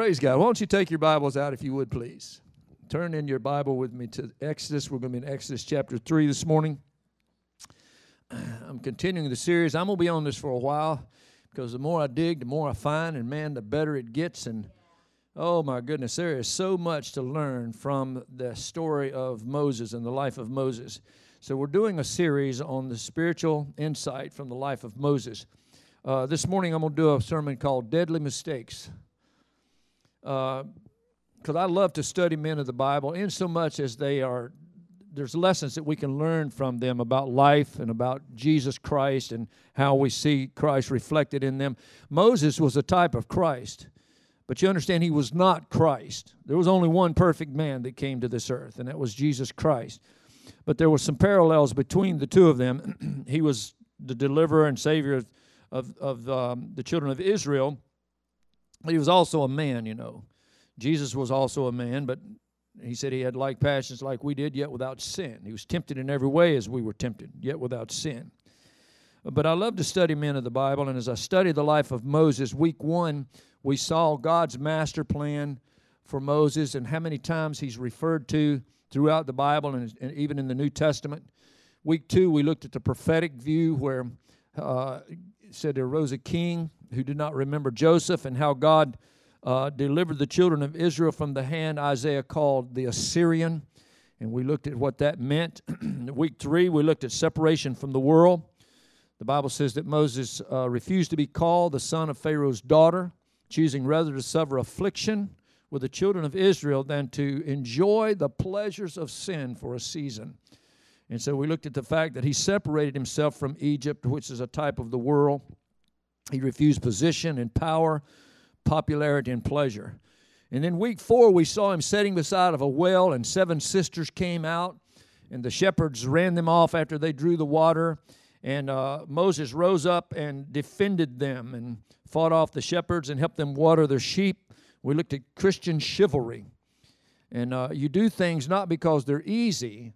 praise God. Why don't you take your Bibles out if you would, please? Turn in your Bible with me to Exodus. We're going to be in Exodus chapter 3 this morning. I'm continuing the series. I'm going to be on this for a while because the more I dig, the more I find, and man, the better it gets. And oh my goodness, there is so much to learn from the story of Moses and the life of Moses. So, we're doing a series on the spiritual insight from the life of Moses. Uh, this morning, I'm going to do a sermon called Deadly Mistakes. Because uh, I love to study men of the Bible, in so much as they are, there's lessons that we can learn from them about life and about Jesus Christ and how we see Christ reflected in them. Moses was a type of Christ, but you understand he was not Christ. There was only one perfect man that came to this earth, and that was Jesus Christ. But there were some parallels between the two of them. he was the deliverer and savior of of, of um, the children of Israel. But he was also a man, you know. Jesus was also a man, but he said he had like passions like we did, yet without sin. He was tempted in every way as we were tempted, yet without sin. But I love to study men of the Bible, and as I studied the life of Moses, week one, we saw God's master plan for Moses and how many times he's referred to throughout the Bible and even in the New Testament. Week two, we looked at the prophetic view where uh, said there arose a king who did not remember Joseph and how God uh, delivered the children of Israel from the hand Isaiah called the Assyrian. And we looked at what that meant. Week three, we looked at separation from the world. The Bible says that Moses uh, refused to be called the son of Pharaoh's daughter, choosing rather to suffer affliction with the children of Israel than to enjoy the pleasures of sin for a season. And so we looked at the fact that he separated himself from Egypt, which is a type of the world. He refused position and power, popularity and pleasure. And then week four, we saw him sitting beside of a well, and seven sisters came out, and the shepherds ran them off after they drew the water. And uh, Moses rose up and defended them and fought off the shepherds and helped them water their sheep. We looked at Christian chivalry. And uh, you do things not because they're easy,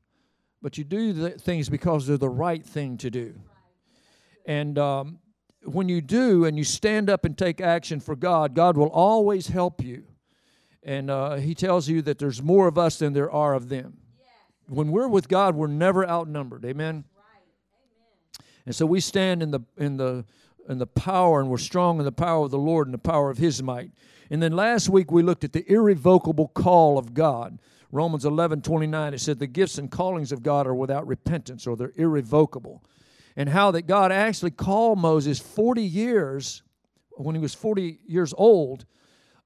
but you do the things because they're the right thing to do. And um, when you do and you stand up and take action for God, God will always help you. And uh, He tells you that there's more of us than there are of them. When we're with God, we're never outnumbered. Amen. And so we stand in the in the in the power, and we're strong in the power of the Lord and the power of His might. And then last week we looked at the irrevocable call of God. Romans 11 29, it said, The gifts and callings of God are without repentance or they're irrevocable. And how that God actually called Moses 40 years, when he was 40 years old,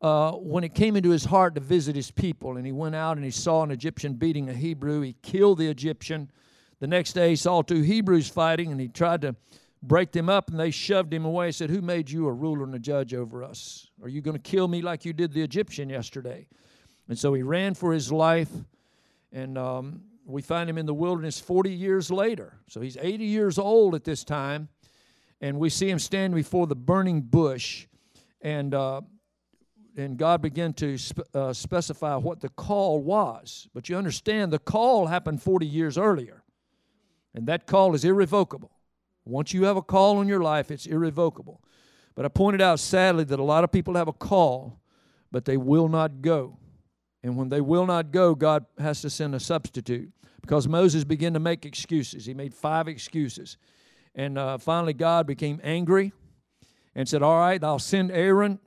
uh, when it came into his heart to visit his people. And he went out and he saw an Egyptian beating a Hebrew. He killed the Egyptian. The next day he saw two Hebrews fighting and he tried to break them up and they shoved him away and said, Who made you a ruler and a judge over us? Are you going to kill me like you did the Egyptian yesterday? And so he ran for his life, and um, we find him in the wilderness 40 years later. So he's 80 years old at this time, and we see him standing before the burning bush, and uh, and God began to spe- uh, specify what the call was. But you understand, the call happened 40 years earlier, and that call is irrevocable. Once you have a call in your life, it's irrevocable. But I pointed out sadly that a lot of people have a call, but they will not go. And when they will not go, God has to send a substitute because Moses began to make excuses. He made five excuses. And uh, finally, God became angry and said, All right, I'll send Aaron,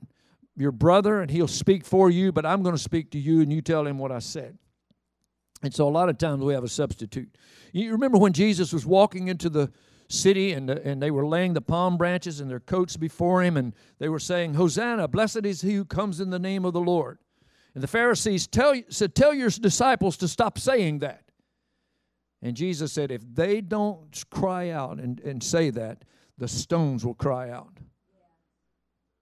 your brother, and he'll speak for you, but I'm going to speak to you and you tell him what I said. And so a lot of times we have a substitute. You remember when Jesus was walking into the city and, and they were laying the palm branches and their coats before him and they were saying, Hosanna, blessed is he who comes in the name of the Lord. And the Pharisees tell, said, Tell your disciples to stop saying that. And Jesus said, If they don't cry out and, and say that, the stones will cry out.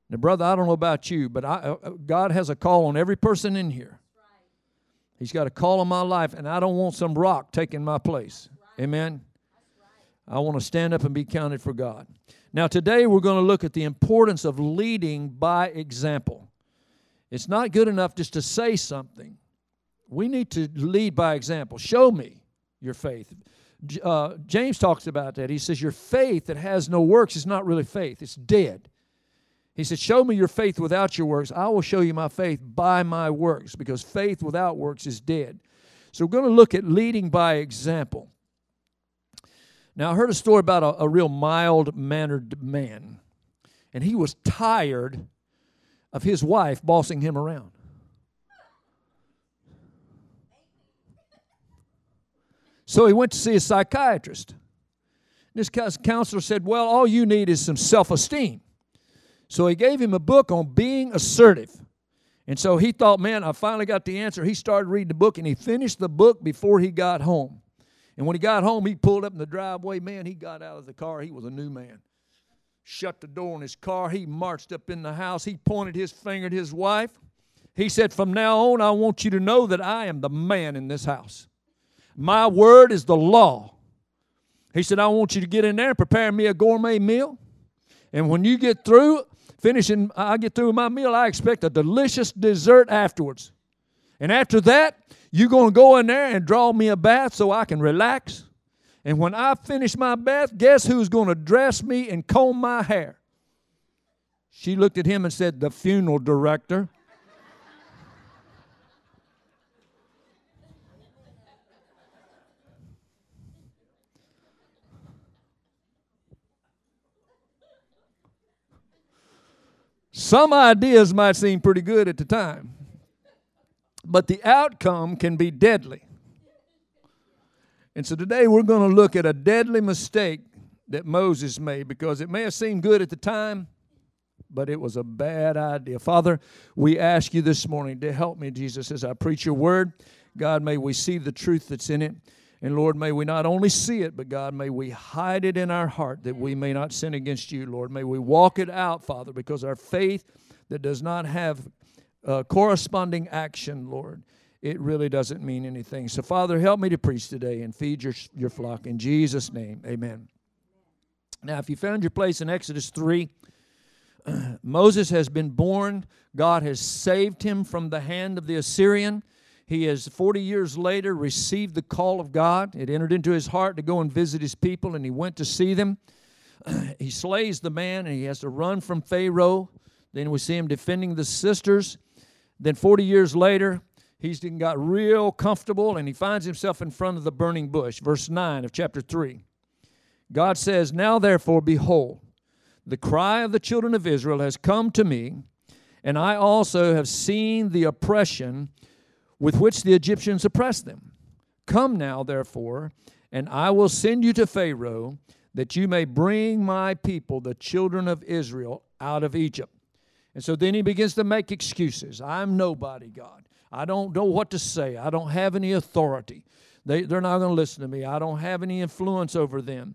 Now, brother, I don't know about you, but I, uh, uh, God has a call on every person in here. He's got a call on my life, and I don't want some rock taking my place. Amen. I want to stand up and be counted for God. Now, today we're going to look at the importance of leading by example. It's not good enough just to say something. We need to lead by example. Show me your faith. Uh, James talks about that. He says, Your faith that has no works is not really faith, it's dead. He said, Show me your faith without your works. I will show you my faith by my works, because faith without works is dead. So we're going to look at leading by example. Now, I heard a story about a, a real mild mannered man, and he was tired of his wife bossing him around. So he went to see a psychiatrist. This counselor said, Well, all you need is some self esteem. So he gave him a book on being assertive. And so he thought, Man, I finally got the answer. He started reading the book and he finished the book before he got home. And when he got home, he pulled up in the driveway. Man, he got out of the car. He was a new man. Shut the door in his car. He marched up in the house. He pointed his finger at his wife. He said, From now on, I want you to know that I am the man in this house. My word is the law. He said, I want you to get in there and prepare me a gourmet meal. And when you get through finishing, I get through my meal, I expect a delicious dessert afterwards. And after that, you're going to go in there and draw me a bath so I can relax. And when I finish my bath, guess who's going to dress me and comb my hair? She looked at him and said, The funeral director. Some ideas might seem pretty good at the time, but the outcome can be deadly. And so today we're going to look at a deadly mistake that Moses made because it may have seemed good at the time, but it was a bad idea. Father, we ask you this morning to help me, Jesus, as I preach your word. God, may we see the truth that's in it. And Lord, may we not only see it, but God, may we hide it in our heart that we may not sin against you, Lord. May we walk it out, Father, because our faith that does not have uh, corresponding action, Lord, it really doesn't mean anything. So, Father, help me to preach today and feed your, your flock. In Jesus' name, amen. Now, if you found your place in Exodus 3, Moses has been born. God has saved him from the hand of the Assyrian. He has 40 years later received the call of God. It entered into his heart to go and visit his people, and he went to see them. he slays the man, and he has to run from Pharaoh. Then we see him defending the sisters. Then 40 years later, he's got real comfortable, and he finds himself in front of the burning bush. Verse 9 of chapter 3. God says, Now therefore, behold, the cry of the children of Israel has come to me, and I also have seen the oppression with which the Egyptians oppressed them. Come now, therefore, and I will send you to Pharaoh, that you may bring my people, the children of Israel, out of Egypt. And so then he begins to make excuses. I'm nobody, God. I don't know what to say. I don't have any authority. They, they're not going to listen to me. I don't have any influence over them.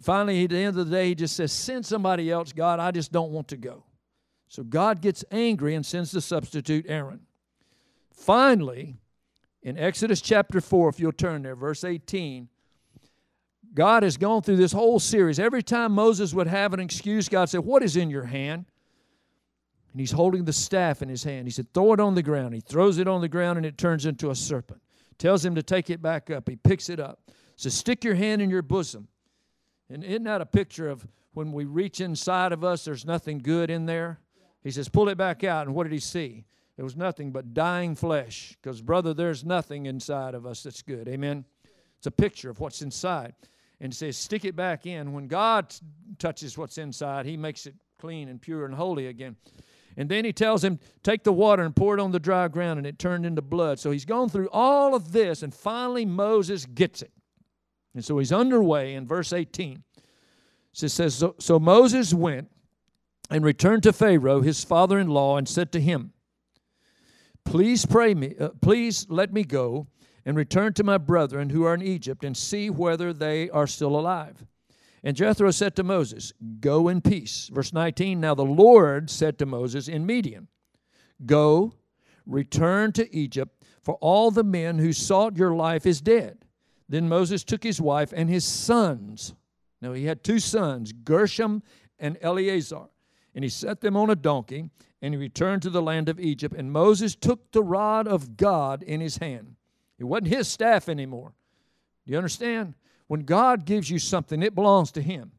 Finally, at the end of the day, he just says, Send somebody else, God. I just don't want to go. So God gets angry and sends the substitute Aaron. Finally, in Exodus chapter 4, if you'll turn there, verse 18, God has gone through this whole series. Every time Moses would have an excuse, God said, What is in your hand? And he's holding the staff in his hand. He said, Throw it on the ground. He throws it on the ground and it turns into a serpent. Tells him to take it back up. He picks it up. Says, Stick your hand in your bosom. And isn't that a picture of when we reach inside of us, there's nothing good in there? He says, Pull it back out. And what did he see? It was nothing but dying flesh. Because, brother, there's nothing inside of us that's good. Amen? It's a picture of what's inside. And it says, stick it back in. When God touches what's inside, He makes it clean and pure and holy again. And then He tells him, take the water and pour it on the dry ground, and it turned into blood. So He's gone through all of this, and finally Moses gets it. And so he's underway in verse 18. It says, so, so Moses went and returned to Pharaoh, his father in law, and said to him, Please pray me, uh, please let me go and return to my brethren who are in Egypt and see whether they are still alive. And Jethro said to Moses, Go in peace. Verse 19 Now the Lord said to Moses in Midian, Go, return to Egypt, for all the men who sought your life is dead. Then Moses took his wife and his sons. Now he had two sons, Gershom and Eleazar, and he set them on a donkey and he returned to the land of Egypt. And Moses took the rod of God in his hand. It wasn't his staff anymore. Do you understand? When God gives you something, it belongs to him.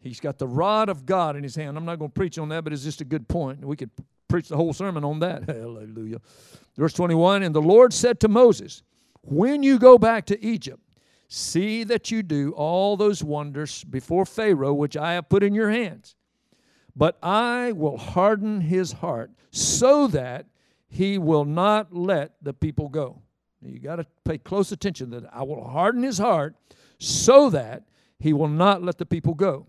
He's got the rod of God in his hand. I'm not going to preach on that, but it's just a good point. We could preach the whole sermon on that. Hallelujah. Verse 21 And the Lord said to Moses, When you go back to Egypt, see that you do all those wonders before Pharaoh, which I have put in your hands. But I will harden his heart so that he will not let the people go. You got to pay close attention that I will harden his heart so that he will not let the people go.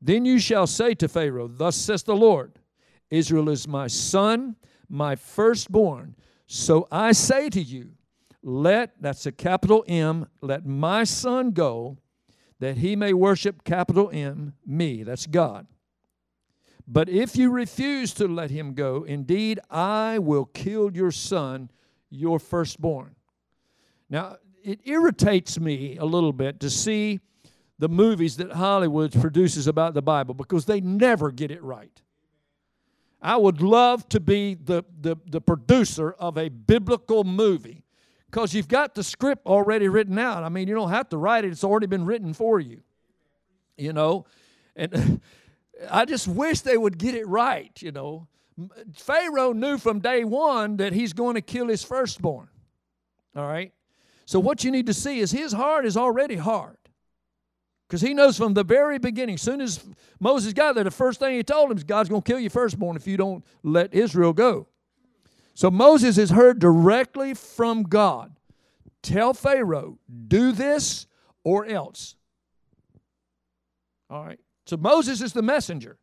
Then you shall say to Pharaoh, Thus says the Lord, Israel is my son, my firstborn. So I say to you, let, that's a capital M, let my son go, that he may worship, capital M, me. That's God. But if you refuse to let him go, indeed I will kill your son, your firstborn. Now, it irritates me a little bit to see the movies that Hollywood produces about the Bible because they never get it right. I would love to be the, the, the producer of a biblical movie because you've got the script already written out. I mean, you don't have to write it, it's already been written for you. You know? And I just wish they would get it right, you know. Pharaoh knew from day one that he's going to kill his firstborn. All right? So, what you need to see is his heart is already hard. Because he knows from the very beginning, soon as Moses got there, the first thing he told him is God's going to kill your firstborn if you don't let Israel go. So Moses has heard directly from God tell Pharaoh, do this or else. All right. So Moses is the messenger.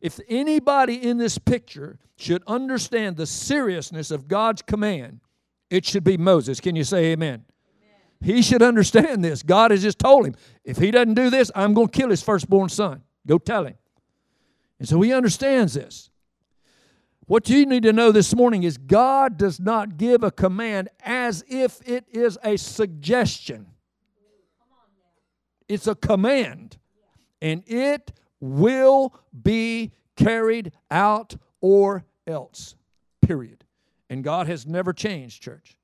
If anybody in this picture should understand the seriousness of God's command, it should be Moses. Can you say amen? He should understand this. God has just told him, if he doesn't do this, I'm going to kill his firstborn son. Go tell him. And so he understands this. What you need to know this morning is God does not give a command as if it is a suggestion. It's a command, and it will be carried out or else. Period. And God has never changed, church.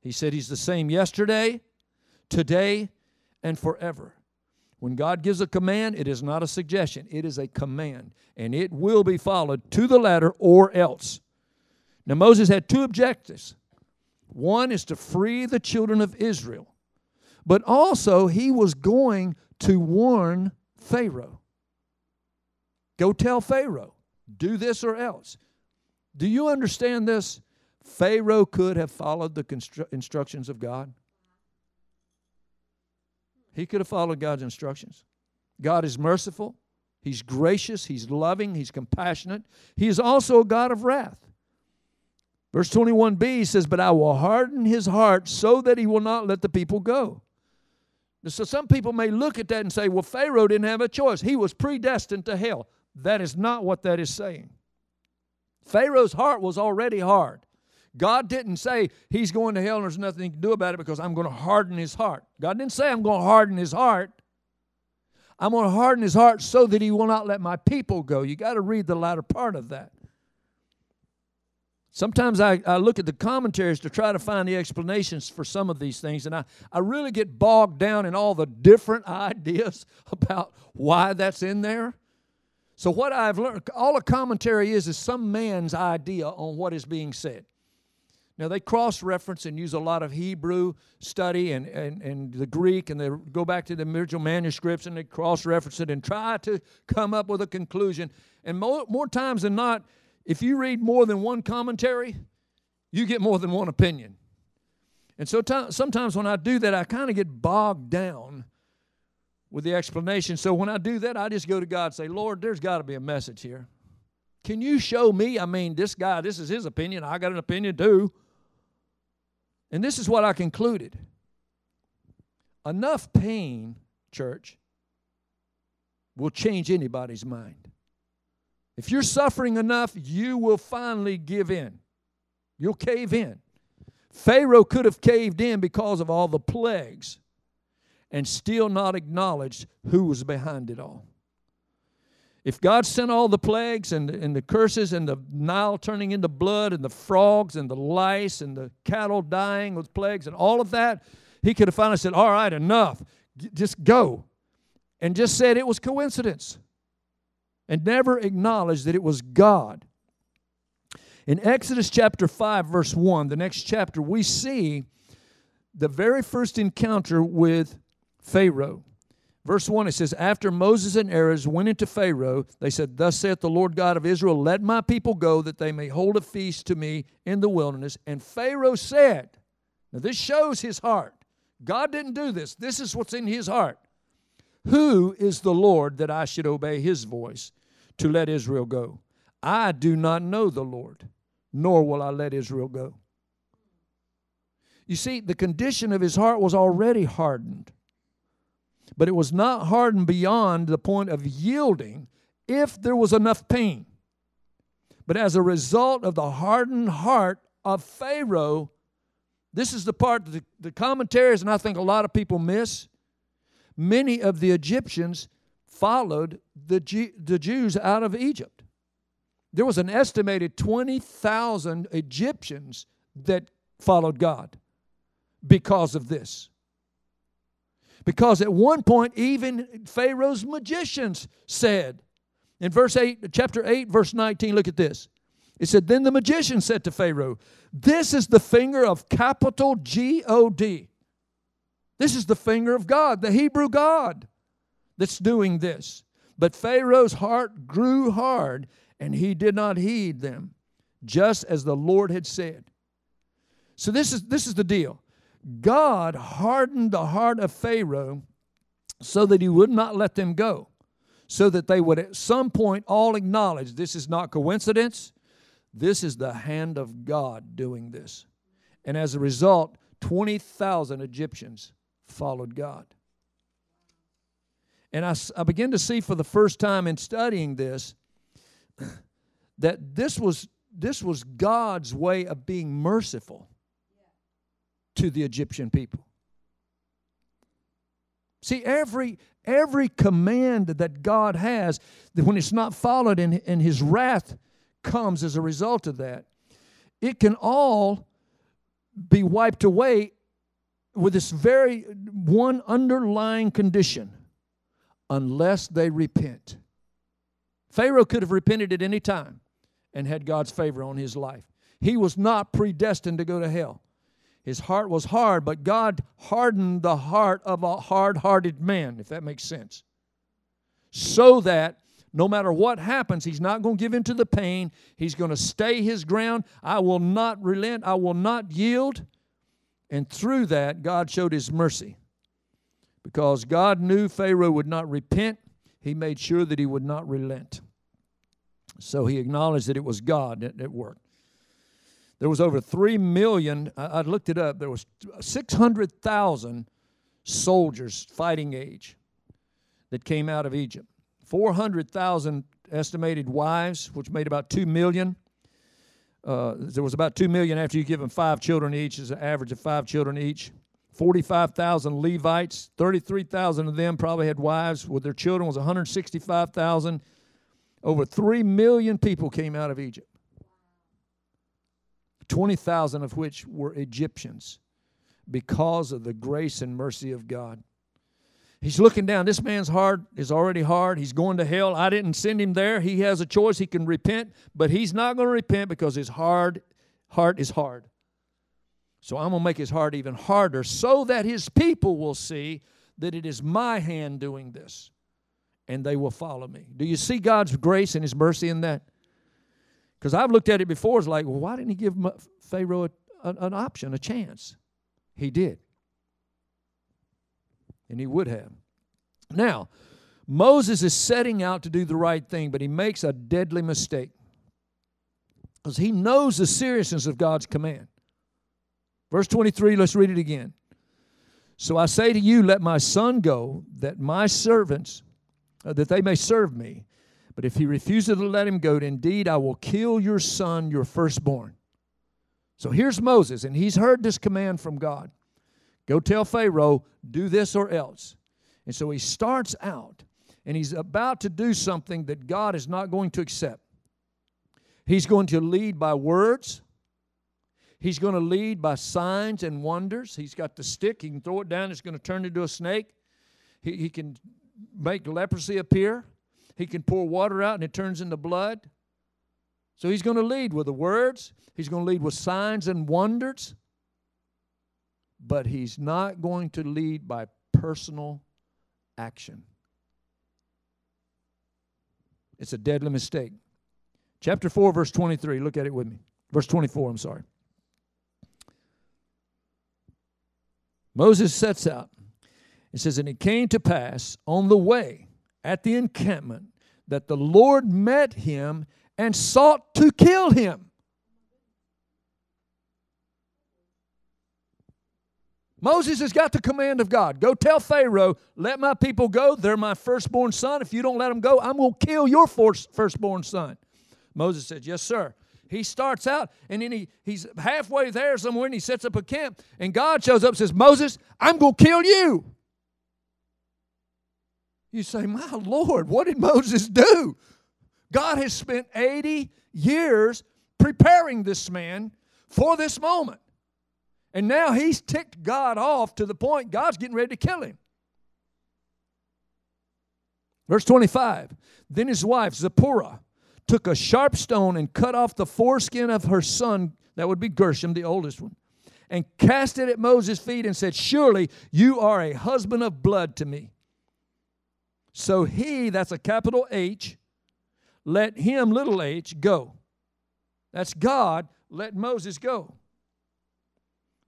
He said He's the same yesterday, today, and forever. When God gives a command, it is not a suggestion, it is a command, and it will be followed to the letter or else. Now, Moses had two objectives one is to free the children of Israel, but also he was going to warn Pharaoh. Go tell Pharaoh, do this or else. Do you understand this? Pharaoh could have followed the constru- instructions of God. He could have followed God's instructions. God is merciful, He's gracious, He's loving, He's compassionate. He is also a God of wrath. Verse 21b says, But I will harden his heart so that he will not let the people go. So some people may look at that and say, Well, Pharaoh didn't have a choice. He was predestined to hell. That is not what that is saying. Pharaoh's heart was already hard. God didn't say he's going to hell and there's nothing he can do about it because I'm going to harden his heart. God didn't say I'm going to harden his heart. I'm going to harden his heart so that he will not let my people go. You got to read the latter part of that. Sometimes I, I look at the commentaries to try to find the explanations for some of these things, and I, I really get bogged down in all the different ideas about why that's in there. So, what I've learned, all a commentary is, is some man's idea on what is being said. Now, they cross reference and use a lot of Hebrew study and, and, and the Greek, and they go back to the original manuscripts and they cross reference it and try to come up with a conclusion. And more, more times than not, if you read more than one commentary, you get more than one opinion. And so t- sometimes when I do that, I kind of get bogged down with the explanation. So when I do that, I just go to God and say, Lord, there's got to be a message here. Can you show me? I mean, this guy, this is his opinion. I got an opinion too. And this is what I concluded enough pain, church, will change anybody's mind. If you're suffering enough, you will finally give in. You'll cave in. Pharaoh could have caved in because of all the plagues and still not acknowledged who was behind it all. If God sent all the plagues and, and the curses and the Nile turning into blood and the frogs and the lice and the cattle dying with plagues and all of that, he could have finally said, All right, enough. Just go. and just said it was coincidence and never acknowledged that it was God. In Exodus chapter 5, verse 1, the next chapter, we see the very first encounter with Pharaoh. Verse 1, it says, After Moses and Aaron went into Pharaoh, they said, Thus saith the Lord God of Israel, Let my people go, that they may hold a feast to me in the wilderness. And Pharaoh said, Now this shows his heart. God didn't do this. This is what's in his heart. Who is the Lord that I should obey his voice to let Israel go? I do not know the Lord, nor will I let Israel go. You see, the condition of his heart was already hardened but it was not hardened beyond the point of yielding if there was enough pain. But as a result of the hardened heart of Pharaoh, this is the part that the, commentaries, and I think a lot of people miss. Many of the Egyptians followed the, G, the Jews out of Egypt. There was an estimated 20,000 Egyptians that followed God because of this. Because at one point, even Pharaoh's magicians said, in verse 8, chapter 8, verse 19, look at this. It said, Then the magician said to Pharaoh, This is the finger of capital G O D. This is the finger of God, the Hebrew God, that's doing this. But Pharaoh's heart grew hard, and he did not heed them, just as the Lord had said. So this is this is the deal. God hardened the heart of Pharaoh so that he would not let them go, so that they would at some point all acknowledge this is not coincidence, this is the hand of God doing this. And as a result, 20,000 Egyptians followed God. And I, I begin to see for the first time in studying this that this was, this was God's way of being merciful to the Egyptian people. See, every every command that God has, that when it's not followed and, and his wrath comes as a result of that, it can all be wiped away with this very one underlying condition unless they repent. Pharaoh could have repented at any time and had God's favor on his life. He was not predestined to go to hell. His heart was hard, but God hardened the heart of a hard hearted man, if that makes sense. So that no matter what happens, he's not going to give in to the pain. He's going to stay his ground. I will not relent. I will not yield. And through that, God showed his mercy. Because God knew Pharaoh would not repent, he made sure that he would not relent. So he acknowledged that it was God at, work. There was over 3 million, I, looked it up, there was 600,000 soldiers fighting age that came out of Egypt. 400,000 estimated wives, which made about 2 million. Uh, there was about 2 million after you give them five children each, is an average of five children each. 45,000 Levites, 33,000 of them probably had wives with their children, was 165,000. Over 3 million people came out of Egypt. 20,000 of which were Egyptians because of the grace and mercy of God. He's looking down. This man's heart is already hard. He's going to hell. I didn't send him there. He has a choice. He can repent, but he's not going to repent because his hard heart is hard. So I'm going to make his heart even harder so that his people will see that it is my hand doing this and they will follow me. Do you see God's grace and his mercy in that? Because I've looked at it before, it's like, well, why didn't he give Pharaoh an option, a chance? He did. And he would have. Now, Moses is setting out to do the right thing, but he makes a deadly mistake. Because he knows the seriousness of God's command. Verse 23, let's read it again. So I say to you, let my son go, that my servants, uh, that they may serve me. But if he refuses to let him go, indeed I will kill your son, your firstborn. So here's Moses, and he's heard this command from God Go tell Pharaoh, do this or else. And so he starts out, and he's about to do something that God is not going to accept. He's going to lead by words. He's going to lead by signs and wonders. He's got the stick. He can throw it down. It's going to turn into a snake. He, he can make leprosy appear. He can pour water out and it turns into blood. So he's going to lead with the words, he's going to lead with signs and wonders, but he's not going to lead by personal action. It's a deadly mistake. Chapter 4, verse 23. Look at it with me. Verse 24, I'm sorry. Moses sets out. It says, And it came to pass on the way at the encampment that the Lord met him and sought to kill him. Moses has got the command of God. Go tell Pharaoh, let my people go. They're my firstborn son. If you don't let them go, I'm going to kill your firstborn son. Moses said, Yes, sir. He starts out and then he, he's halfway there somewhere and he sets up a camp. And God shows up and says, Moses, I'm going to kill you. You say, My Lord, what did Moses do? God has spent 80 years preparing this man for this moment. And now he's ticked God off to the point God's getting ready to kill him. Verse 25 Then his wife, Zipporah, took a sharp stone and cut off the foreskin of her son, that would be Gershom, the oldest one, and cast it at Moses' feet and said, Surely you are a husband of blood to me. So he, that's a capital H, let him, little h, go. That's God, let Moses go.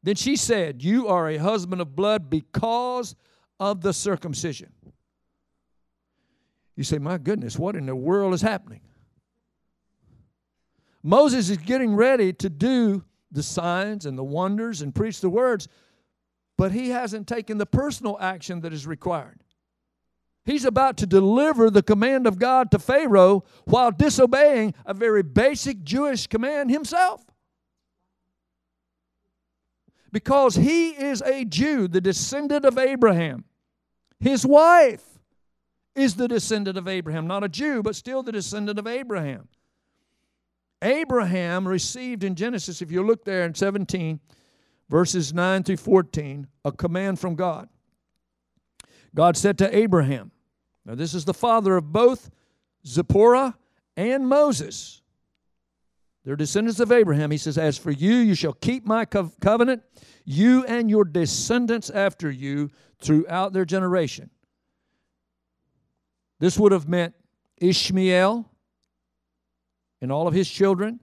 Then she said, You are a husband of blood because of the circumcision. You say, My goodness, what in the world is happening? Moses is getting ready to do the signs and the wonders and preach the words, but he hasn't taken the personal action that is required. He's about to deliver the command of God to Pharaoh while disobeying a very basic Jewish command himself. Because he is a Jew, the descendant of Abraham. His wife is the descendant of Abraham, not a Jew, but still the descendant of Abraham. Abraham received in Genesis, if you look there in 17, verses 9 through 14, a command from God. God said to Abraham, now, this is the father of both Zipporah and Moses. They're descendants of Abraham. He says, As for you, you shall keep my covenant, you and your descendants after you throughout their generation. This would have meant Ishmael and all of his children.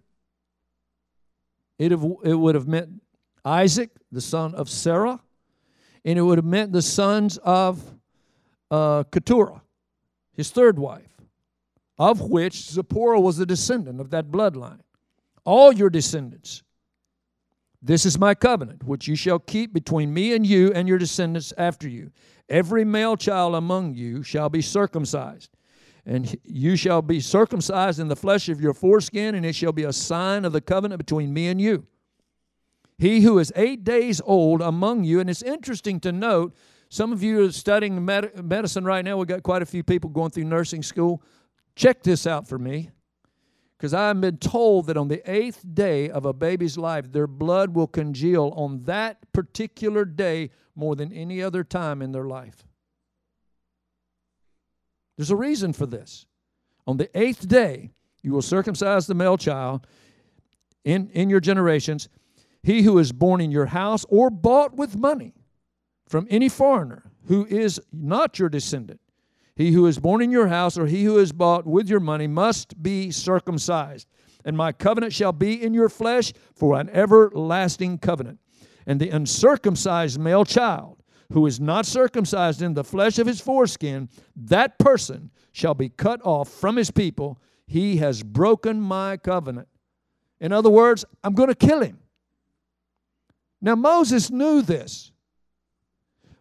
It, have, it would have meant Isaac, the son of Sarah, and it would have meant the sons of uh, Keturah his third wife, of which Zipporah was a descendant of that bloodline. All your descendants. This is my covenant, which you shall keep between me and you and your descendants after you. Every male child among you shall be circumcised, and you shall be circumcised in the flesh of your foreskin, and it shall be a sign of the covenant between me and you. He who is eight days old among you, and it's interesting to note some of you are studying med- medicine right now. We've got quite a few people going through nursing school. Check this out for me. Because I've been told that on the eighth day of a baby's life, their blood will congeal on that particular day more than any other time in their life. There's a reason for this. On the eighth day, you will circumcise the male child in, in your generations, he who is born in your house or bought with money from any foreigner who is not your descendant. He who is born in your house or he who is bought with your money must be circumcised. And my covenant shall be in your flesh for an everlasting covenant. And the uncircumcised male child who is not circumcised in the flesh of his foreskin, that person shall be cut off from his people. He has broken my covenant. In other words, I'm going to kill him. Now, Moses knew this.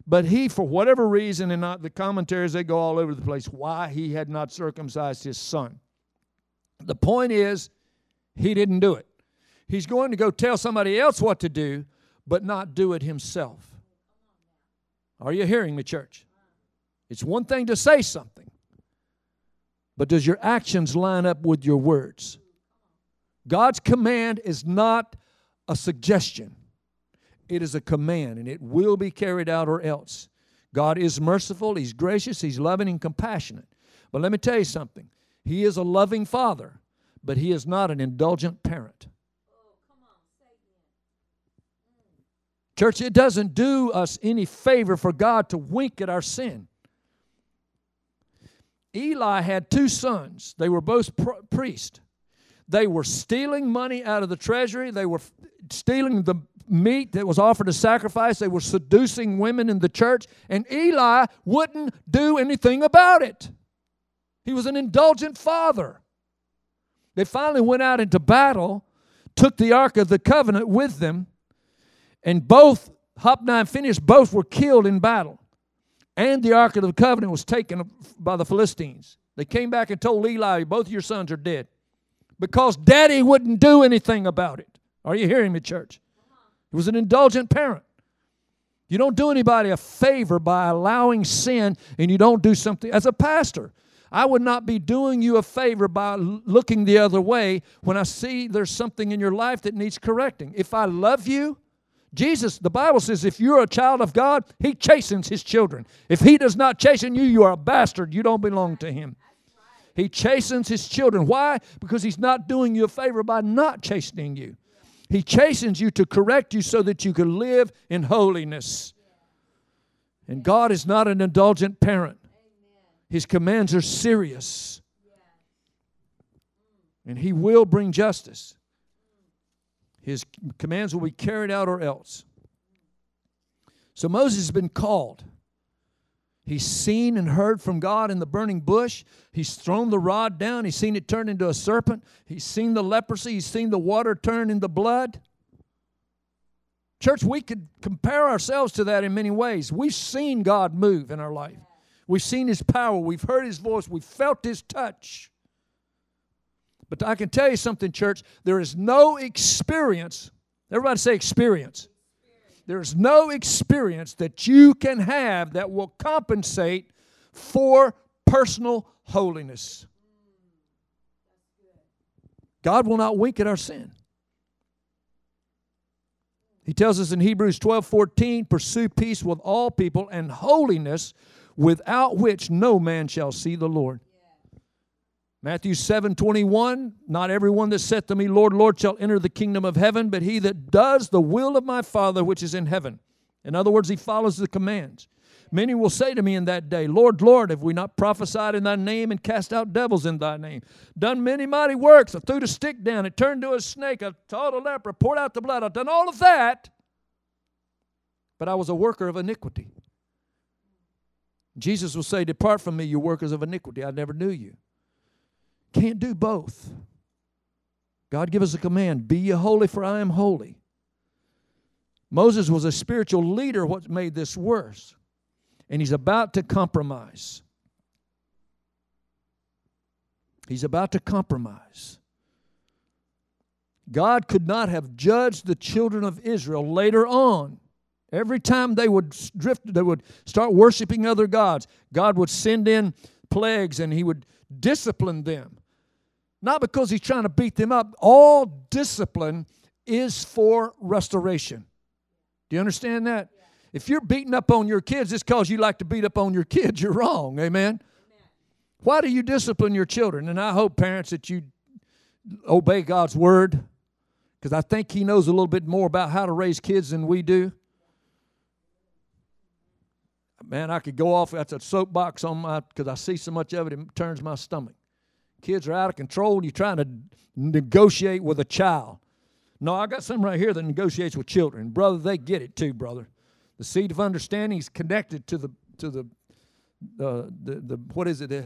But he, for whatever reason, and not the commentaries, they go all over the place, why he had not circumcised his son. The point is, he didn't do it. He's going to go tell somebody else what to do, but not do it himself. Are you hearing me, church? It's one thing to say something, but does your actions line up with your words? God's command is not a suggestion. It is a command and it will be carried out or else. God is merciful, He's gracious, He's loving and compassionate. But let me tell you something He is a loving father, but He is not an indulgent parent. Church, it doesn't do us any favor for God to wink at our sin. Eli had two sons. They were both pr- priests. They were stealing money out of the treasury. They were f- stealing the meat that was offered as sacrifice. They were seducing women in the church. And Eli wouldn't do anything about it. He was an indulgent father. They finally went out into battle, took the Ark of the Covenant with them, and both, Hophni and Phinehas, both were killed in battle. And the Ark of the Covenant was taken by the Philistines. They came back and told Eli, both your sons are dead. Because daddy wouldn't do anything about it. Are you hearing me, church? He was an indulgent parent. You don't do anybody a favor by allowing sin and you don't do something. As a pastor, I would not be doing you a favor by looking the other way when I see there's something in your life that needs correcting. If I love you, Jesus, the Bible says, if you're a child of God, He chastens His children. If He does not chasten you, you are a bastard. You don't belong to Him. He chastens His children. Why? Because He's not doing you a favor by not chastening you. He chastens you to correct you so that you can live in holiness. And God is not an indulgent parent, His commands are serious. And He will bring justice. His commands will be carried out or else. So Moses has been called. He's seen and heard from God in the burning bush. He's thrown the rod down. He's seen it turn into a serpent. He's seen the leprosy. He's seen the water turn into blood. Church, we could compare ourselves to that in many ways. We've seen God move in our life, we've seen His power, we've heard His voice, we've felt His touch. But I can tell you something, church, there is no experience. Everybody say experience. There's no experience that you can have that will compensate for personal holiness. God will not wink at our sin. He tells us in Hebrews 12 14, pursue peace with all people and holiness, without which no man shall see the Lord. Matthew 7 21, not everyone that saith to me, Lord, Lord, shall enter the kingdom of heaven, but he that does the will of my Father which is in heaven. In other words, he follows the commands. Many will say to me in that day, Lord, Lord, have we not prophesied in thy name and cast out devils in thy name? Done many mighty works. I threw the stick down, it turned to a snake, I taught a leper, poured out the blood. I've done all of that, but I was a worker of iniquity. Jesus will say, Depart from me, you workers of iniquity. I never knew you. Can't do both. God give us a command be ye holy, for I am holy. Moses was a spiritual leader, what made this worse. And he's about to compromise. He's about to compromise. God could not have judged the children of Israel later on. Every time they would drift, they would start worshiping other gods, God would send in plagues and he would discipline them. Not because he's trying to beat them up. All discipline is for restoration. Do you understand that? Yeah. If you're beating up on your kids just because you like to beat up on your kids, you're wrong. Amen? Amen. Why do you discipline your children? And I hope, parents, that you obey God's word because I think He knows a little bit more about how to raise kids than we do. Man, I could go off. That's a soapbox on my because I see so much of it, it turns my stomach. Kids are out of control. You're trying to negotiate with a child. No, I got something right here that negotiates with children. Brother, they get it too, brother. The seed of understanding is connected to the to the uh, the, the what is it? Uh,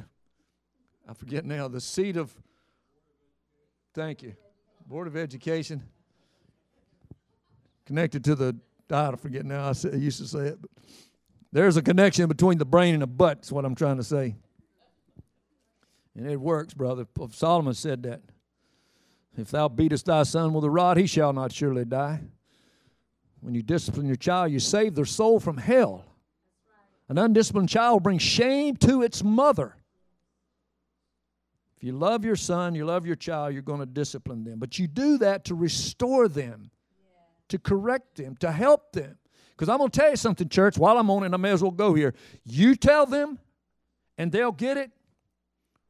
I forget now. The seed of thank you, Board of Education. Connected to the I forget now. I used to say it, but there's a connection between the brain and the butt. That's what I'm trying to say. And it works, brother. Solomon said that. If thou beatest thy son with a rod, he shall not surely die. When you discipline your child, you save their soul from hell. An undisciplined child brings shame to its mother. If you love your son, you love your child, you're going to discipline them. But you do that to restore them, to correct them, to help them. Because I'm going to tell you something, church, while I'm on it, I may as well go here. You tell them, and they'll get it.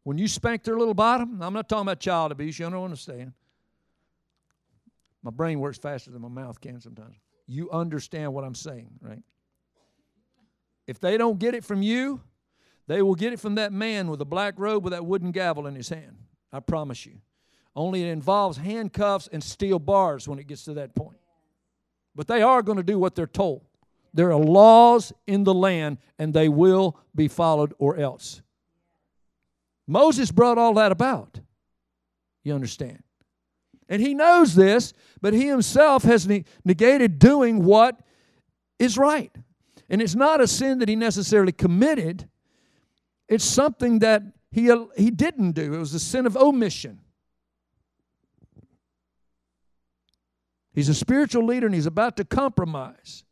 When you spank their little bottom, I'm not talking about child abuse, you don't understand. My brain works faster than my mouth can sometimes. You understand what I'm saying, right? If they don't get it from you, they will get it from that man with a black robe with that wooden gavel in his hand. I promise you. Only it involves handcuffs and steel bars when it gets to that point. But they are going to do what they're told. There are laws in the land, and they will be followed or else. Moses brought all that about. You understand? And he knows this, but he himself has negated doing what is right. And it's not a sin that he necessarily committed, it's something that he, he didn't do. It was a sin of omission. He's a spiritual leader and he's about to compromise.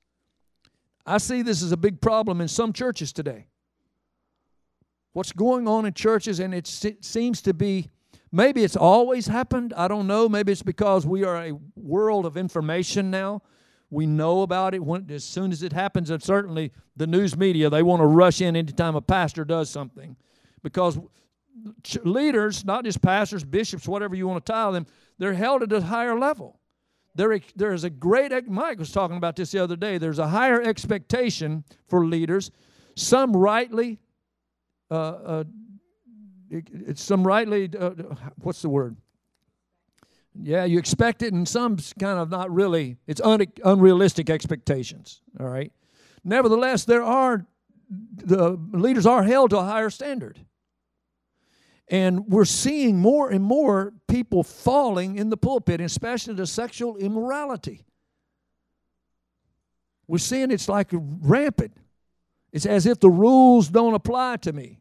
I see this as a big problem in some churches today. What's going on in churches, and it seems to be maybe it's always happened. I don't know. Maybe it's because we are a world of information now. We know about it when, as soon as it happens, and certainly the news media, they want to rush in anytime a pastor does something because leaders, not just pastors, bishops, whatever you want to title them, they're held at a higher level. There, there is a great, Mike was talking about this the other day, there's a higher expectation for leaders. Some rightly, uh, uh, it, some rightly, uh, what's the word? Yeah, you expect it, and some kind of not really. It's un- unrealistic expectations. All right. Nevertheless, there are the leaders are held to a higher standard. And we're seeing more and more people falling in the pulpit, especially to sexual immorality. We're seeing it's like rampant. It's as if the rules don't apply to me.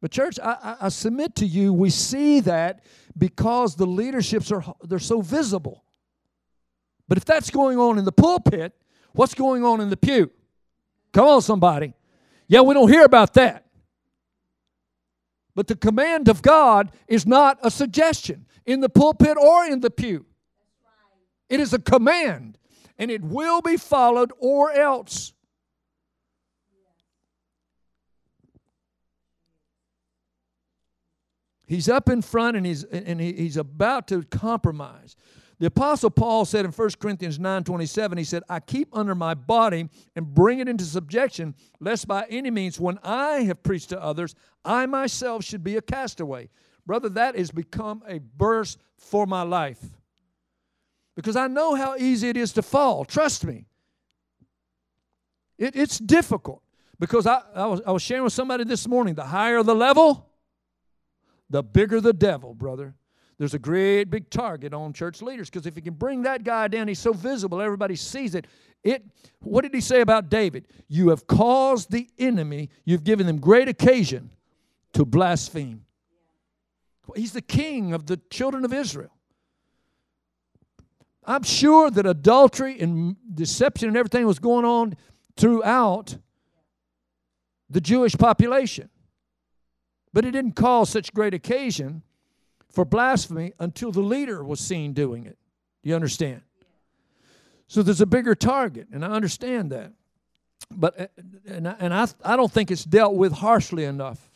But church, I, I, I submit to you, we see that because the leaderships are they're so visible. But if that's going on in the pulpit, what's going on in the pew? Come on, somebody. Yeah, we don't hear about that. But the command of God is not a suggestion in the pulpit or in the pew. It is a command, and it will be followed or else. He's up in front and he's and he, he's about to compromise. The apostle Paul said in 1 Corinthians 9:27 he said, "I keep under my body and bring it into subjection, lest by any means when I have preached to others, I myself should be a castaway." Brother, that has become a burst for my life. Because I know how easy it is to fall. Trust me. It, it's difficult. Because I, I, was, I was sharing with somebody this morning the higher the level, the bigger the devil, brother there's a great big target on church leaders because if you can bring that guy down, he's so visible, everybody sees it. It what did he say about David? You have caused the enemy, you've given them great occasion to blaspheme. He's the king of the children of Israel. I'm sure that adultery and deception and everything was going on throughout the Jewish population. But it didn't cause such great occasion for blasphemy until the leader was seen doing it. Do you understand? So there's a bigger target, and I understand that. But uh, and I, and I, I don't think it's dealt with harshly enough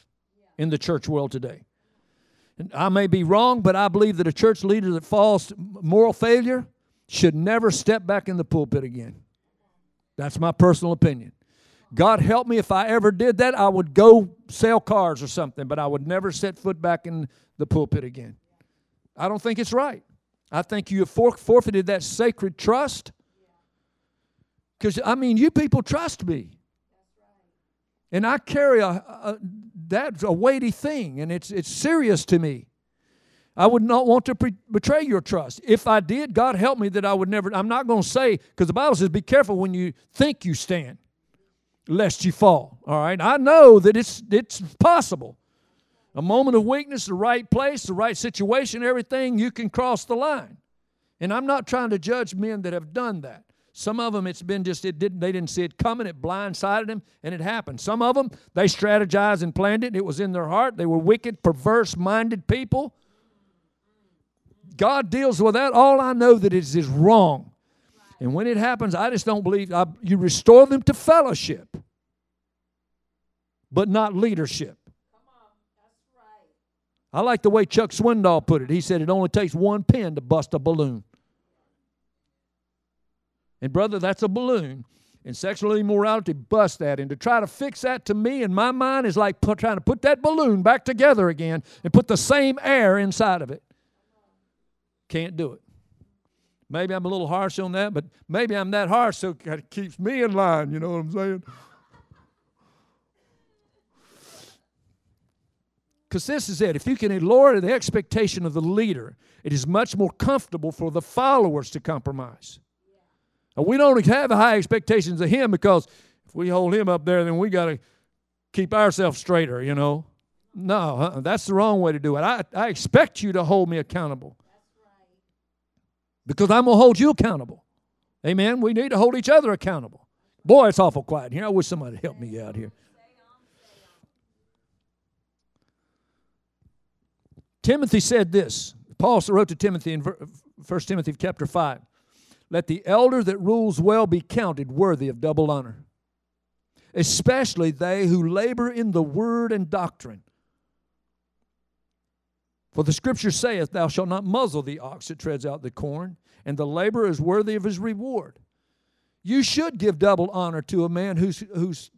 in the church world today. And I may be wrong, but I believe that a church leader that falls moral failure should never step back in the pulpit again. That's my personal opinion. God help me if I ever did that, I would go sell cars or something, but I would never set foot back in the pulpit again. I don't think it's right. I think you have forfeited that sacred trust. Because, I mean, you people trust me. And I carry a, a, that's a weighty thing, and it's, it's serious to me. I would not want to pre- betray your trust. If I did, God help me that I would never. I'm not going to say, because the Bible says, be careful when you think you stand, lest you fall. All right? I know that it's, it's possible a moment of weakness, the right place, the right situation, everything, you can cross the line. And I'm not trying to judge men that have done that. Some of them, it's been just, it didn't, they didn't see it coming, it blindsided them, and it happened. Some of them, they strategized and planned it, it was in their heart. They were wicked, perverse minded people. God deals with that. All I know that is, is wrong. And when it happens, I just don't believe I, you restore them to fellowship, but not leadership. I like the way Chuck Swindoll put it. He said it only takes one pin to bust a balloon. And, brother, that's a balloon. And sexual immorality busts that. And to try to fix that to me in my mind is like put, trying to put that balloon back together again and put the same air inside of it. Can't do it. Maybe I'm a little harsh on that, but maybe I'm that harsh so it keeps me in line. You know what I'm saying? Because this is it. If you can lower the expectation of the leader, it is much more comfortable for the followers to compromise. We don't have high expectations of him because if we hold him up there, then we got to keep ourselves straighter, you know. No, uh-uh, that's the wrong way to do it. I, I expect you to hold me accountable because I'm going to hold you accountable. Amen. We need to hold each other accountable. Boy, it's awful quiet here. I wish somebody help me out here. Timothy said this. Paul wrote to Timothy in 1 Timothy chapter 5. Let the elder that rules well be counted worthy of double honor, especially they who labor in the word and doctrine. For the scripture saith, Thou shalt not muzzle the ox that treads out the corn, and the laborer is worthy of his reward. You should give double honor to a man who's, who's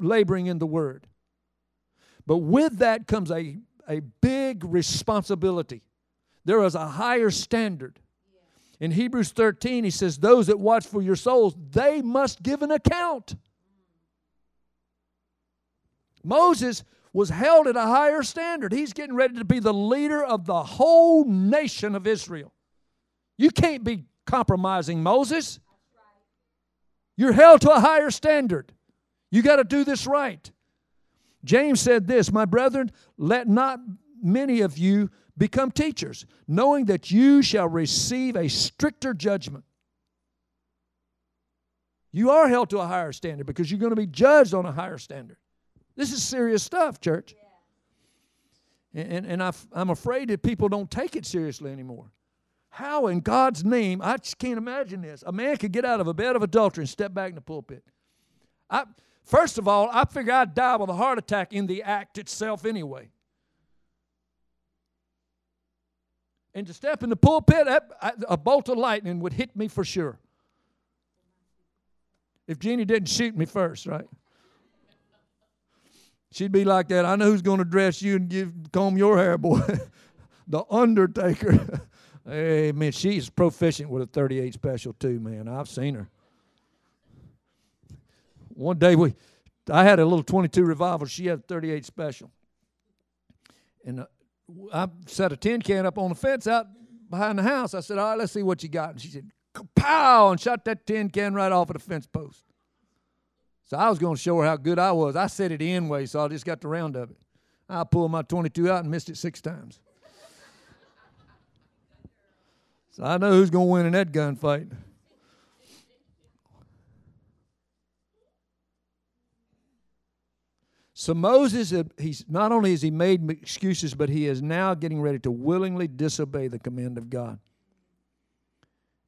laboring in the word. But with that comes a, a big responsibility. There is a higher standard. In Hebrews 13, he says, Those that watch for your souls, they must give an account. Moses was held at a higher standard. He's getting ready to be the leader of the whole nation of Israel. You can't be compromising Moses. You're held to a higher standard. You got to do this right. James said this, My brethren, let not many of you become teachers, knowing that you shall receive a stricter judgment. You are held to a higher standard because you're going to be judged on a higher standard. This is serious stuff, church. And, and I, I'm afraid that people don't take it seriously anymore. How in God's name, I just can't imagine this. A man could get out of a bed of adultery and step back in the pulpit. I, first of all, I figure I'd die with a heart attack in the act itself anyway. and to step in the pulpit, a bolt of lightning would hit me for sure. If Jeannie didn't shoot me first, right? She'd be like that. I know who's going to dress you and give, comb your hair, boy. the Undertaker. hey, man, she's proficient with a 38 special, too, man. I've seen her. One day we, I had a little 22 revival. She had a 38 special. And uh, I set a tin can up on the fence out behind the house. I said, All right, let's see what you got. And she said, Pow! And shot that tin can right off of the fence post. So I was going to show her how good I was. I set it in way, so I just got the round of it. I pulled my 22 out and missed it six times. so I know who's going to win in that gunfight. So Moses, uh, he's not only has he made excuses, but he is now getting ready to willingly disobey the command of God.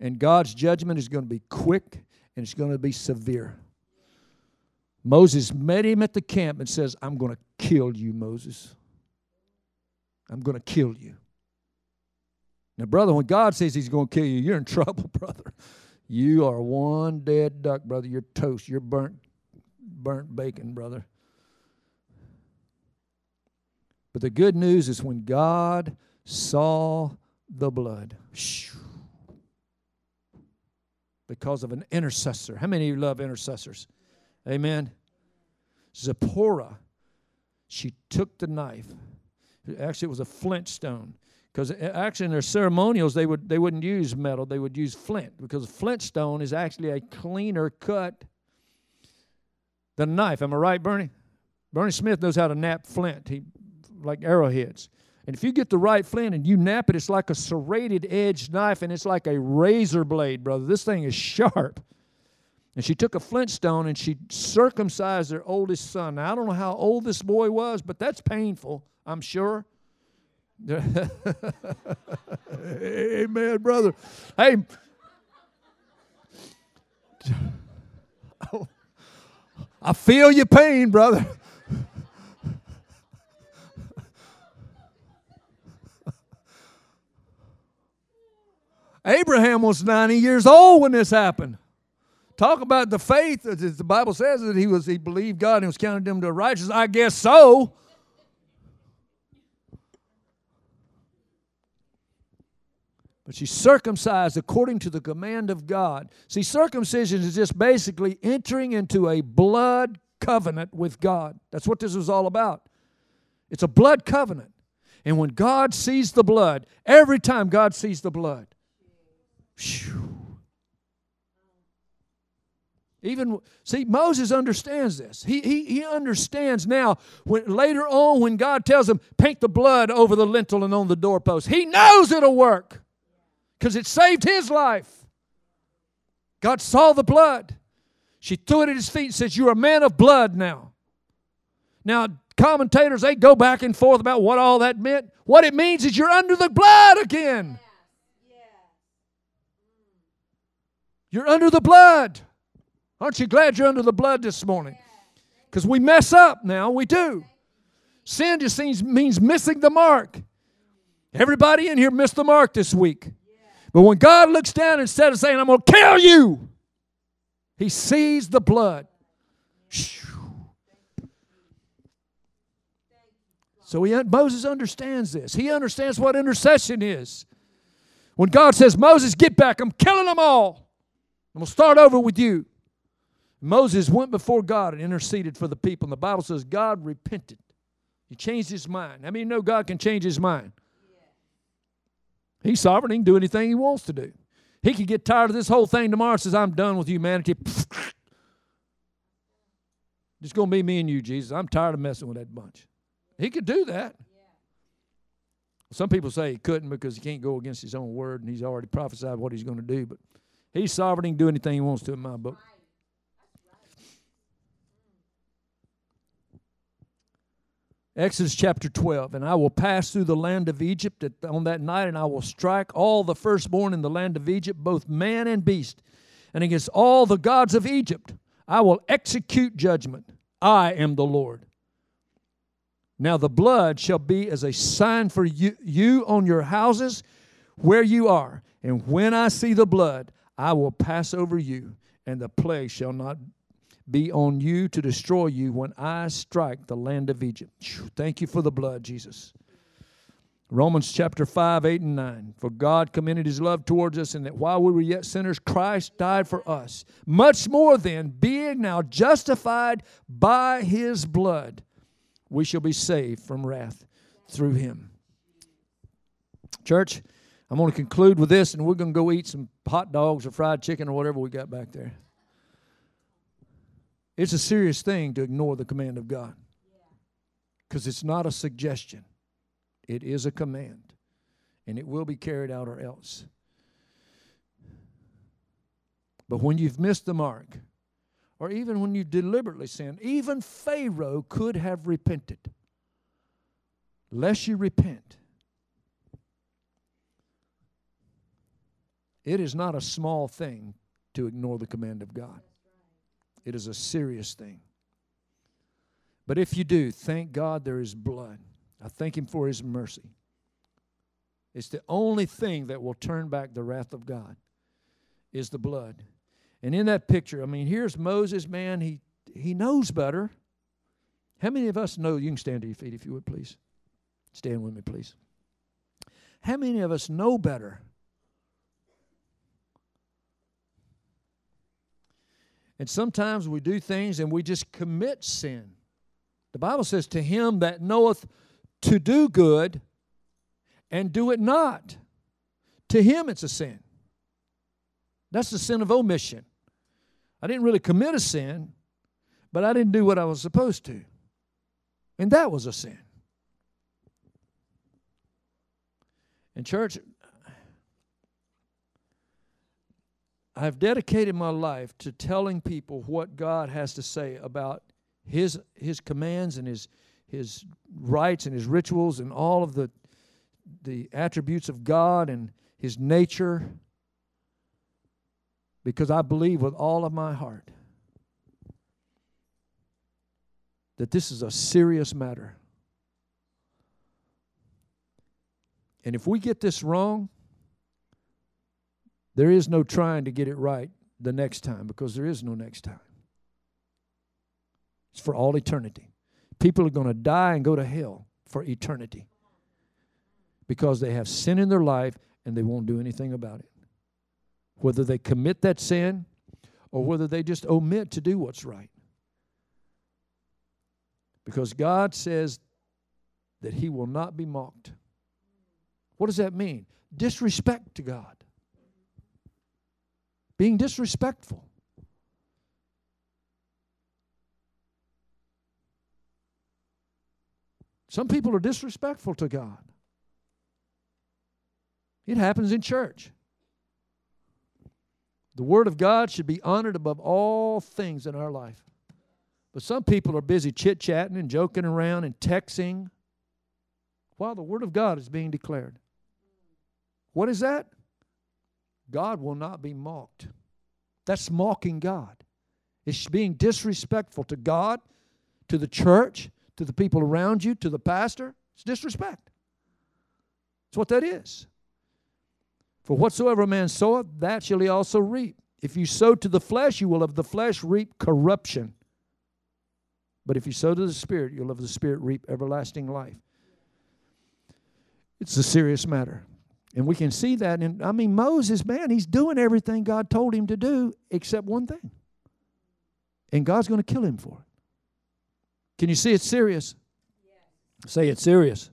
And God's judgment is going to be quick and it's going to be severe. Moses met him at the camp and says, I'm going to kill you, Moses. I'm going to kill you. Now, brother, when God says he's going to kill you, you're in trouble, brother. You are one dead duck, brother. You're toast. You're burnt, burnt bacon, brother. But the good news is when God saw the blood, because of an intercessor. How many of you love intercessors? Amen. Zipporah, she took the knife. Actually, it was a flint stone. Because actually, in their ceremonials, they would they wouldn't use metal; they would use flint because flint stone is actually a cleaner cut than knife. Am I right, Bernie? Bernie Smith knows how to knap flint. He like arrowheads. And if you get the right flint and you knap it, it's like a serrated edged knife and it's like a razor blade, brother. This thing is sharp. And she took a flint stone and she circumcised their oldest son. Now, I don't know how old this boy was, but that's painful, I'm sure. Amen, brother. Hey, I feel your pain, brother. Abraham was 90 years old when this happened. Talk about the faith. The Bible says that he was he believed God and was counted him to righteous. I guess so. But she's circumcised according to the command of God. See, circumcision is just basically entering into a blood covenant with God. That's what this is all about. It's a blood covenant. And when God sees the blood, every time God sees the blood, Whew. Even see, Moses understands this. He, he, he understands now when later on when God tells him, paint the blood over the lintel and on the doorpost. He knows it'll work because it saved his life. God saw the blood. She threw it at his feet and says, You're a man of blood now. Now, commentators, they go back and forth about what all that meant. What it means is you're under the blood again. You're under the blood. Aren't you glad you're under the blood this morning? Because we mess up now, we do. Sin just seems, means missing the mark. Everybody in here missed the mark this week. But when God looks down, instead of saying, I'm going to kill you, he sees the blood. So he, Moses understands this. He understands what intercession is. When God says, Moses, get back, I'm killing them all. I'm going to start over with you. Moses went before God and interceded for the people. And the Bible says God repented. He changed his mind. I many you know God can change his mind? He's sovereign. He can do anything he wants to do. He could get tired of this whole thing tomorrow and says, I'm done with humanity. Just going to be me and you, Jesus. I'm tired of messing with that bunch. He could do that. Some people say he couldn't because he can't go against his own word and he's already prophesied what he's going to do. But He's sovereign. He can do anything he wants to in my book. Exodus chapter 12. And I will pass through the land of Egypt on that night, and I will strike all the firstborn in the land of Egypt, both man and beast. And against all the gods of Egypt I will execute judgment. I am the Lord. Now the blood shall be as a sign for you, you on your houses where you are. And when I see the blood, I will pass over you, and the plague shall not be on you to destroy you when I strike the land of Egypt. Thank you for the blood, Jesus. Romans chapter 5, 8, and 9. For God commended his love towards us, and that while we were yet sinners, Christ died for us. Much more then, being now justified by his blood, we shall be saved from wrath through him. Church, I'm going to conclude with this, and we're going to go eat some hot dogs or fried chicken or whatever we got back there. It's a serious thing to ignore the command of God. Because it's not a suggestion, it is a command, and it will be carried out or else. But when you've missed the mark, or even when you deliberately sin, even Pharaoh could have repented. Lest you repent, It is not a small thing to ignore the command of God, it is a serious thing. But if you do, thank God there is blood. I thank Him for His mercy. It's the only thing that will turn back the wrath of God is the blood. And in that picture, I mean, here's Moses, man, he he knows better. How many of us know you can stand to your feet if you would please? Stand with me, please. How many of us know better And sometimes we do things and we just commit sin. The Bible says, To him that knoweth to do good and do it not, to him it's a sin. That's the sin of omission. I didn't really commit a sin, but I didn't do what I was supposed to. And that was a sin. And, church, I've dedicated my life to telling people what God has to say about his his commands and his his rites and his rituals and all of the the attributes of God and his nature. because I believe with all of my heart that this is a serious matter. And if we get this wrong, there is no trying to get it right the next time because there is no next time. It's for all eternity. People are going to die and go to hell for eternity because they have sin in their life and they won't do anything about it. Whether they commit that sin or whether they just omit to do what's right. Because God says that He will not be mocked. What does that mean? Disrespect to God, being disrespectful. Some people are disrespectful to God. It happens in church. The Word of God should be honored above all things in our life. But some people are busy chit chatting and joking around and texting while the Word of God is being declared. What is that? God will not be mocked. That's mocking God. It's being disrespectful to God, to the church, to the people around you, to the pastor. It's disrespect. It's what that is. For whatsoever a man soweth, that shall he also reap. If you sow to the flesh, you will of the flesh reap corruption. But if you sow to the Spirit, you'll of the Spirit reap everlasting life. It's a serious matter. And we can see that in, I mean, Moses, man, he's doing everything God told him to do except one thing. And God's going to kill him for it. Can you see it's serious? Yes. Say it's serious.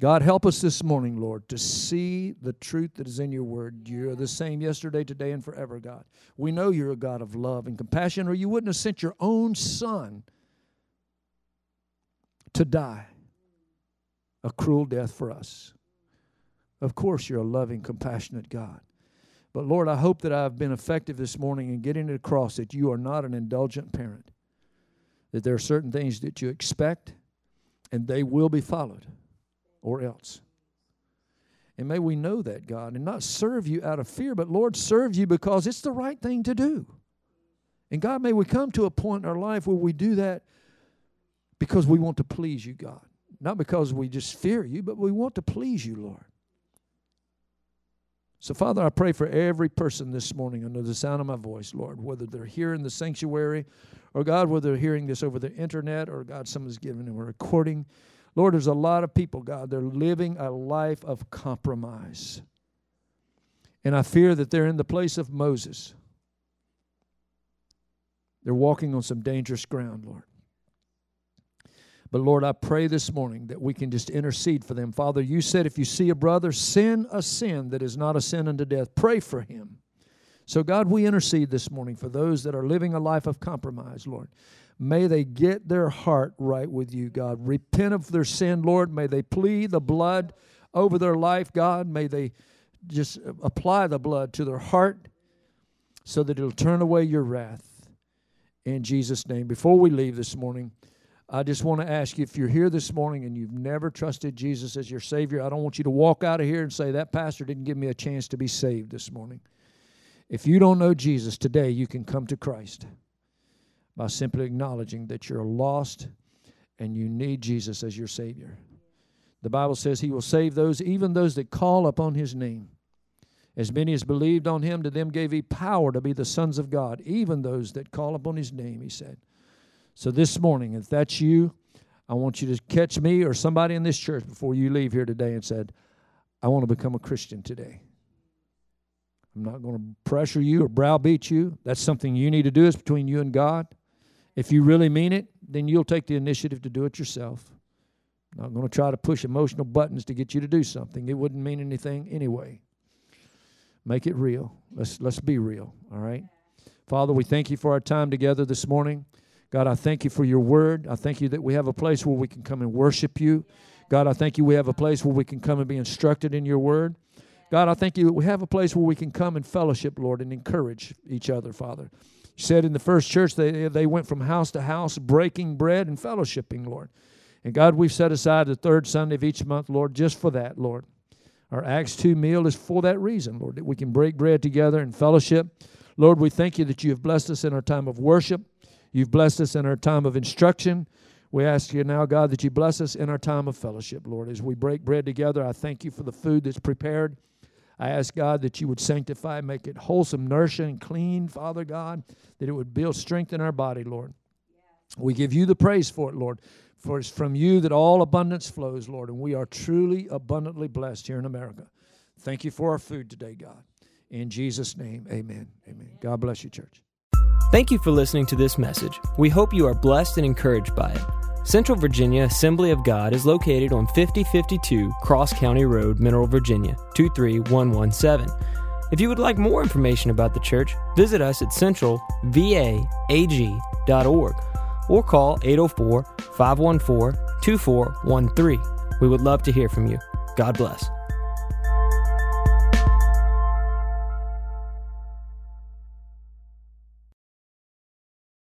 God, help us this morning, Lord, to see the truth that is in your word. You're the same yesterday, today, and forever, God. We know you're a God of love and compassion, or you wouldn't have sent your own son to die a cruel death for us. Of course, you're a loving, compassionate God. But Lord, I hope that I've been effective this morning in getting it across that you are not an indulgent parent, that there are certain things that you expect and they will be followed or else. And may we know that, God, and not serve you out of fear, but Lord, serve you because it's the right thing to do. And God, may we come to a point in our life where we do that because we want to please you, God. Not because we just fear you, but we want to please you, Lord. So, Father, I pray for every person this morning under the sound of my voice, Lord, whether they're here in the sanctuary or, God, whether they're hearing this over the internet or, God, someone's giving them a recording. Lord, there's a lot of people, God, they're living a life of compromise. And I fear that they're in the place of Moses. They're walking on some dangerous ground, Lord. But Lord, I pray this morning that we can just intercede for them. Father, you said if you see a brother sin a sin that is not a sin unto death, pray for him. So, God, we intercede this morning for those that are living a life of compromise, Lord. May they get their heart right with you, God. Repent of their sin, Lord. May they plead the blood over their life, God. May they just apply the blood to their heart so that it'll turn away your wrath. In Jesus' name. Before we leave this morning, I just want to ask you if you're here this morning and you've never trusted Jesus as your Savior, I don't want you to walk out of here and say, That pastor didn't give me a chance to be saved this morning. If you don't know Jesus today, you can come to Christ by simply acknowledging that you're lost and you need Jesus as your Savior. The Bible says He will save those, even those that call upon His name. As many as believed on Him, to them gave He power to be the sons of God, even those that call upon His name, He said. So this morning, if that's you, I want you to catch me or somebody in this church before you leave here today and said, I want to become a Christian today. I'm not going to pressure you or browbeat you. That's something you need to do. It's between you and God. If you really mean it, then you'll take the initiative to do it yourself. I'm not going to try to push emotional buttons to get you to do something. It wouldn't mean anything anyway. Make it real. Let's let's be real, all right? Father, we thank you for our time together this morning. God, I thank you for your word. I thank you that we have a place where we can come and worship you. God, I thank you we have a place where we can come and be instructed in your word. God, I thank you we have a place where we can come and fellowship, Lord, and encourage each other, Father said in the first church they, they went from house to house breaking bread and fellowshipping, Lord. And God, we've set aside the third Sunday of each month, Lord, just for that, Lord. Our Acts 2 meal is for that reason, Lord, that we can break bread together in fellowship. Lord, we thank you that you have blessed us in our time of worship. You've blessed us in our time of instruction. We ask you now, God, that you bless us in our time of fellowship, Lord. As we break bread together, I thank you for the food that's prepared. I ask God that you would sanctify, make it wholesome, nourishing, clean, Father God, that it would build strength in our body, Lord. We give you the praise for it, Lord. For it's from you that all abundance flows, Lord, and we are truly abundantly blessed here in America. Thank you for our food today, God. In Jesus' name, amen. Amen. God bless you, church. Thank you for listening to this message. We hope you are blessed and encouraged by it. Central Virginia Assembly of God is located on 5052 Cross County Road, Mineral, Virginia 23117. If you would like more information about the church, visit us at centralvaag.org or call 804 514 2413. We would love to hear from you. God bless.